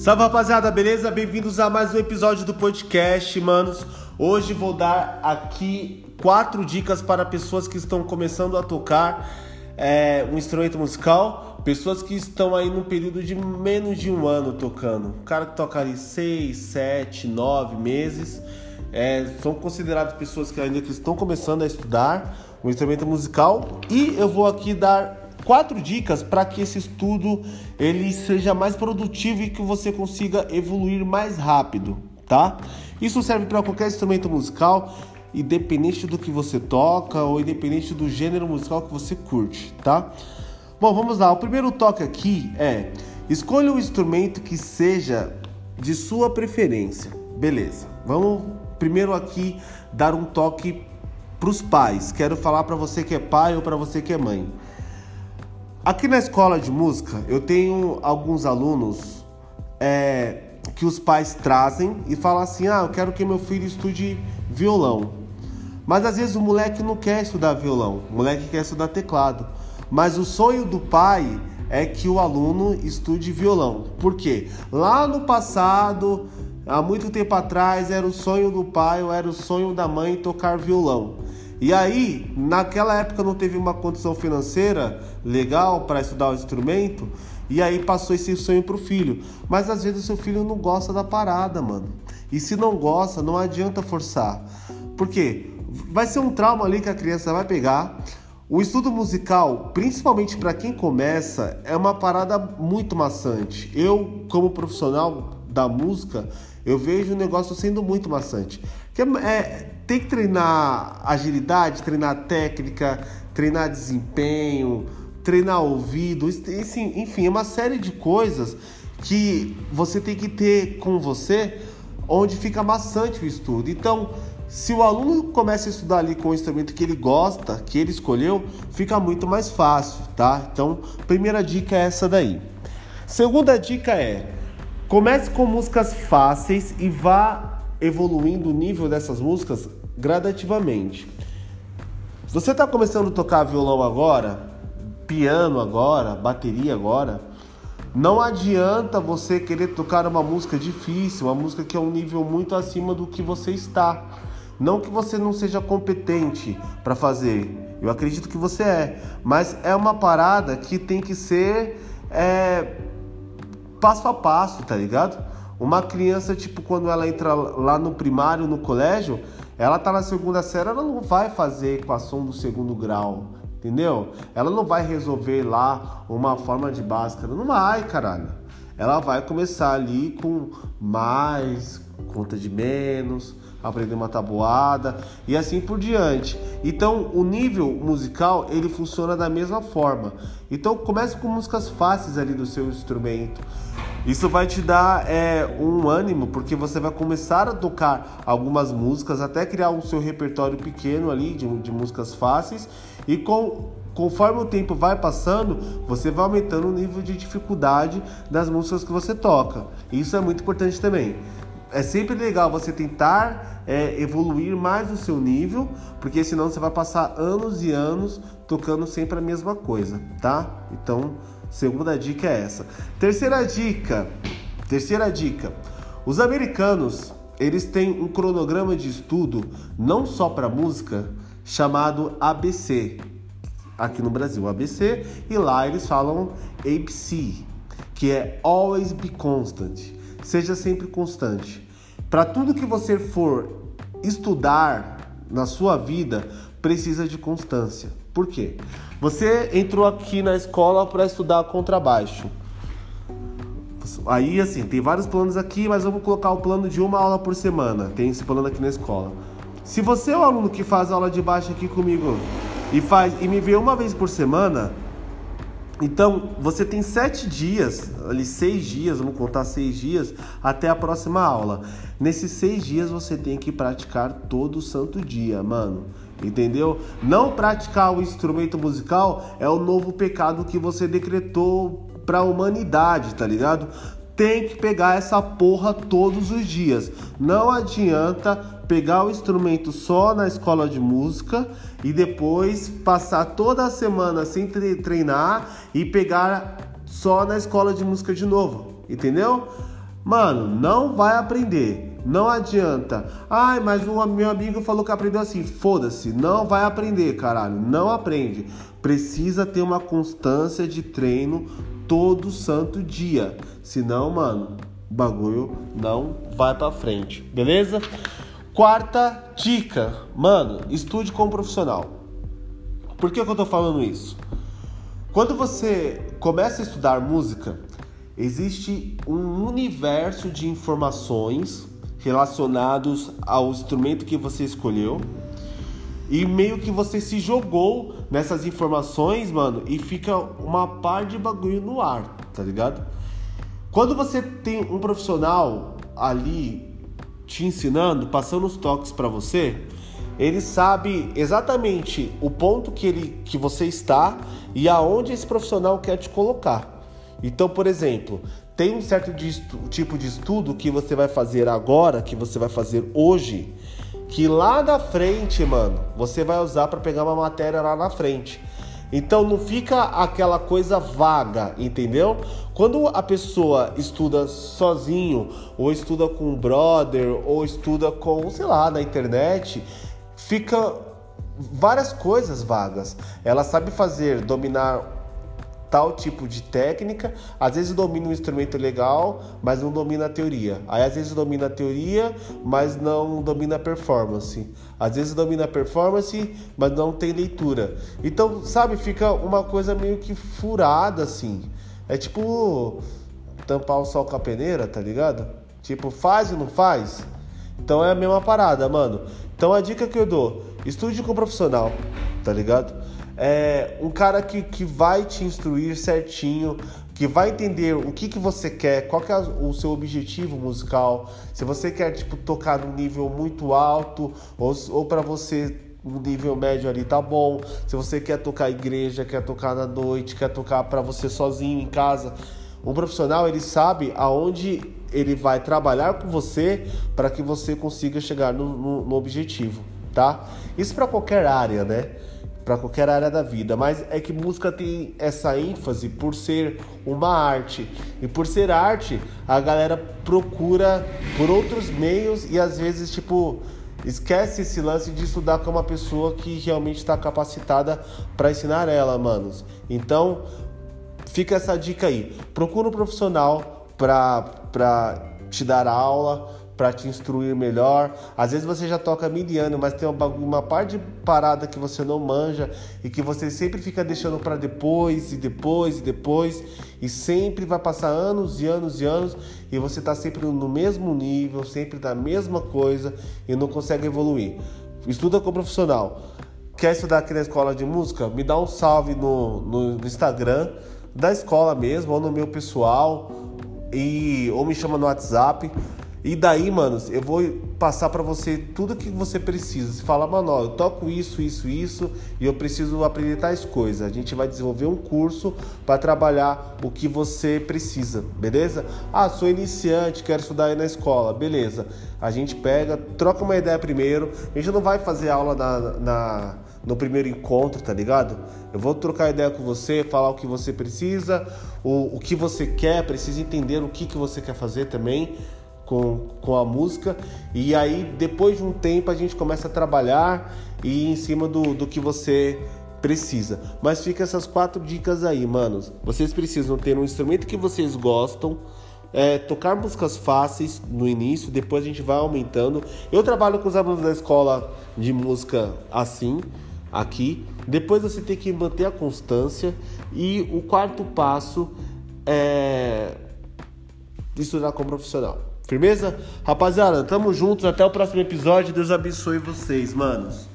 Salve rapaziada, beleza? Bem-vindos a mais um episódio do podcast, manos. Hoje vou dar aqui quatro dicas para pessoas que estão começando a tocar é, um instrumento musical, pessoas que estão aí num período de menos de um ano tocando. O cara que toca ali seis, sete, nove meses, é, são considerados pessoas que ainda estão começando a estudar um instrumento musical. E eu vou aqui dar quatro dicas para que esse estudo ele seja mais produtivo e que você consiga evoluir mais rápido, tá? Isso serve para qualquer instrumento musical, independente do que você toca ou independente do gênero musical que você curte, tá? Bom, vamos lá. O primeiro toque aqui é: escolha um instrumento que seja de sua preferência. Beleza. Vamos primeiro aqui dar um toque para os pais. Quero falar para você que é pai ou para você que é mãe. Aqui na escola de música, eu tenho alguns alunos é, que os pais trazem e falam assim: ah, eu quero que meu filho estude violão. Mas às vezes o moleque não quer estudar violão, o moleque quer estudar teclado. Mas o sonho do pai é que o aluno estude violão. Por quê? Lá no passado, há muito tempo atrás, era o sonho do pai ou era o sonho da mãe tocar violão. E aí, naquela época não teve uma condição financeira legal para estudar o instrumento, e aí passou esse sonho pro filho. Mas às vezes o seu filho não gosta da parada, mano. E se não gosta, não adianta forçar. Por quê? Vai ser um trauma ali que a criança vai pegar. O estudo musical, principalmente para quem começa, é uma parada muito maçante. Eu, como profissional da música, eu vejo o negócio sendo muito maçante. Que é, é, tem que treinar agilidade, treinar técnica, treinar desempenho, treinar ouvido, enfim, é uma série de coisas que você tem que ter com você, onde fica maçante o estudo. Então, se o aluno começa a estudar ali com o instrumento que ele gosta, que ele escolheu, fica muito mais fácil, tá? Então, primeira dica é essa daí. Segunda dica é: comece com músicas fáceis e vá evoluindo o nível dessas músicas gradativamente. Se você está começando a tocar violão agora, piano agora, bateria agora, não adianta você querer tocar uma música difícil, uma música que é um nível muito acima do que você está. Não que você não seja competente para fazer, eu acredito que você é, mas é uma parada que tem que ser é, passo a passo, tá ligado? Uma criança, tipo, quando ela entra lá no primário, no colégio, ela tá na segunda série, ela não vai fazer equação do segundo grau, entendeu? Ela não vai resolver lá uma forma de básica, não vai, caralho. Ela vai começar ali com mais, conta de menos, aprender uma tabuada e assim por diante. Então, o nível musical ele funciona da mesma forma. Então, comece com músicas fáceis ali do seu instrumento. Isso vai te dar é, um ânimo, porque você vai começar a tocar algumas músicas, até criar o seu repertório pequeno ali de, de músicas fáceis, e com, conforme o tempo vai passando, você vai aumentando o nível de dificuldade das músicas que você toca. Isso é muito importante também. É sempre legal você tentar é, evoluir mais o seu nível, porque senão você vai passar anos e anos tocando sempre a mesma coisa, tá? Então Segunda dica é essa. Terceira dica. Terceira dica. Os americanos, eles têm um cronograma de estudo não só para música chamado ABC. Aqui no Brasil, ABC, e lá eles falam ABC, que é always be constant. Seja sempre constante. Para tudo que você for estudar na sua vida, precisa de constância. Por quê? Você entrou aqui na escola para estudar contrabaixo. Aí, assim, tem vários planos aqui, mas vamos colocar o plano de uma aula por semana. Tem esse plano aqui na escola. Se você é o aluno que faz aula de baixo aqui comigo e faz e me vê uma vez por semana, então você tem sete dias, ali seis dias, vamos contar seis dias até a próxima aula. Nesses seis dias você tem que praticar todo santo dia, mano entendeu? Não praticar o instrumento musical é o novo pecado que você decretou para a humanidade, tá ligado? Tem que pegar essa porra todos os dias. Não adianta pegar o instrumento só na escola de música e depois passar toda a semana sem treinar e pegar só na escola de música de novo, entendeu? Mano, não vai aprender. Não adianta. Ai, mas o meu amigo falou que aprendeu assim. Foda-se, não vai aprender, caralho. Não aprende. Precisa ter uma constância de treino todo santo dia. Senão, mano, o bagulho não vai para frente. Beleza? Quarta dica, mano, estude como profissional. Por que, que eu tô falando isso? Quando você começa a estudar música, existe um universo de informações relacionados ao instrumento que você escolheu e meio que você se jogou nessas informações, mano, e fica uma par de bagulho no ar, tá ligado? Quando você tem um profissional ali te ensinando, passando os toques para você, ele sabe exatamente o ponto que ele que você está e aonde esse profissional quer te colocar. Então, por exemplo, tem um certo de tipo de estudo que você vai fazer agora, que você vai fazer hoje, que lá na frente, mano, você vai usar para pegar uma matéria lá na frente. Então não fica aquela coisa vaga, entendeu? Quando a pessoa estuda sozinho, ou estuda com um brother, ou estuda com, sei lá, na internet, fica várias coisas vagas. Ela sabe fazer, dominar tal tipo de técnica, às vezes domina um instrumento legal, mas não domina a teoria. Aí às vezes domina a teoria, mas não domina a performance. Às vezes domina a performance, mas não tem leitura. Então, sabe, fica uma coisa meio que furada assim. É tipo tampar o sol com a peneira, tá ligado? Tipo, faz e não faz. Então é a mesma parada, mano. Então a dica que eu dou, estude com profissional, tá ligado? É, um cara que, que vai te instruir certinho, que vai entender o que, que você quer, qual que é o seu objetivo musical, se você quer tipo tocar num nível muito alto ou, ou para você um nível médio ali tá bom. Se você quer tocar igreja, quer tocar na noite, quer tocar para você sozinho em casa, um profissional ele sabe aonde ele vai trabalhar com você para que você consiga chegar no, no, no objetivo, tá? Isso para qualquer área, né? Para qualquer área da vida, mas é que música tem essa ênfase por ser uma arte. E por ser arte, a galera procura por outros meios e às vezes, tipo, esquece esse lance de estudar com uma pessoa que realmente está capacitada para ensinar ela, manos. Então, fica essa dica aí. Procura um profissional para te dar aula para te instruir melhor. Às vezes você já toca miliano, mas tem uma, uma parte de parada que você não manja e que você sempre fica deixando para depois e depois e depois e sempre vai passar anos e anos e anos e você tá sempre no mesmo nível, sempre da mesma coisa e não consegue evoluir. Estuda com profissional. Quer estudar aqui na escola de música? Me dá um salve no, no Instagram da escola mesmo ou no meu pessoal e ou me chama no WhatsApp e daí, manos, eu vou passar para você tudo que você precisa. Você fala, mano, ó, eu toco isso, isso, isso e eu preciso aprender tais coisas. A gente vai desenvolver um curso para trabalhar o que você precisa, beleza? Ah, sou iniciante, quero estudar aí na escola, beleza. A gente pega, troca uma ideia primeiro. A gente não vai fazer aula na, na no primeiro encontro, tá ligado? Eu vou trocar ideia com você, falar o que você precisa, o, o que você quer, precisa entender o que, que você quer fazer também com, com a música e aí depois de um tempo a gente começa a trabalhar e em cima do, do que você precisa. Mas fica essas quatro dicas aí, manos. Vocês precisam ter um instrumento que vocês gostam. É, tocar músicas fáceis no início, depois a gente vai aumentando. Eu trabalho com os alunos da escola de música assim, aqui. Depois você tem que manter a constância. E o quarto passo é estudar como profissional. Firmeza? Rapaziada, tamo juntos. Até o próximo episódio. Deus abençoe vocês, manos.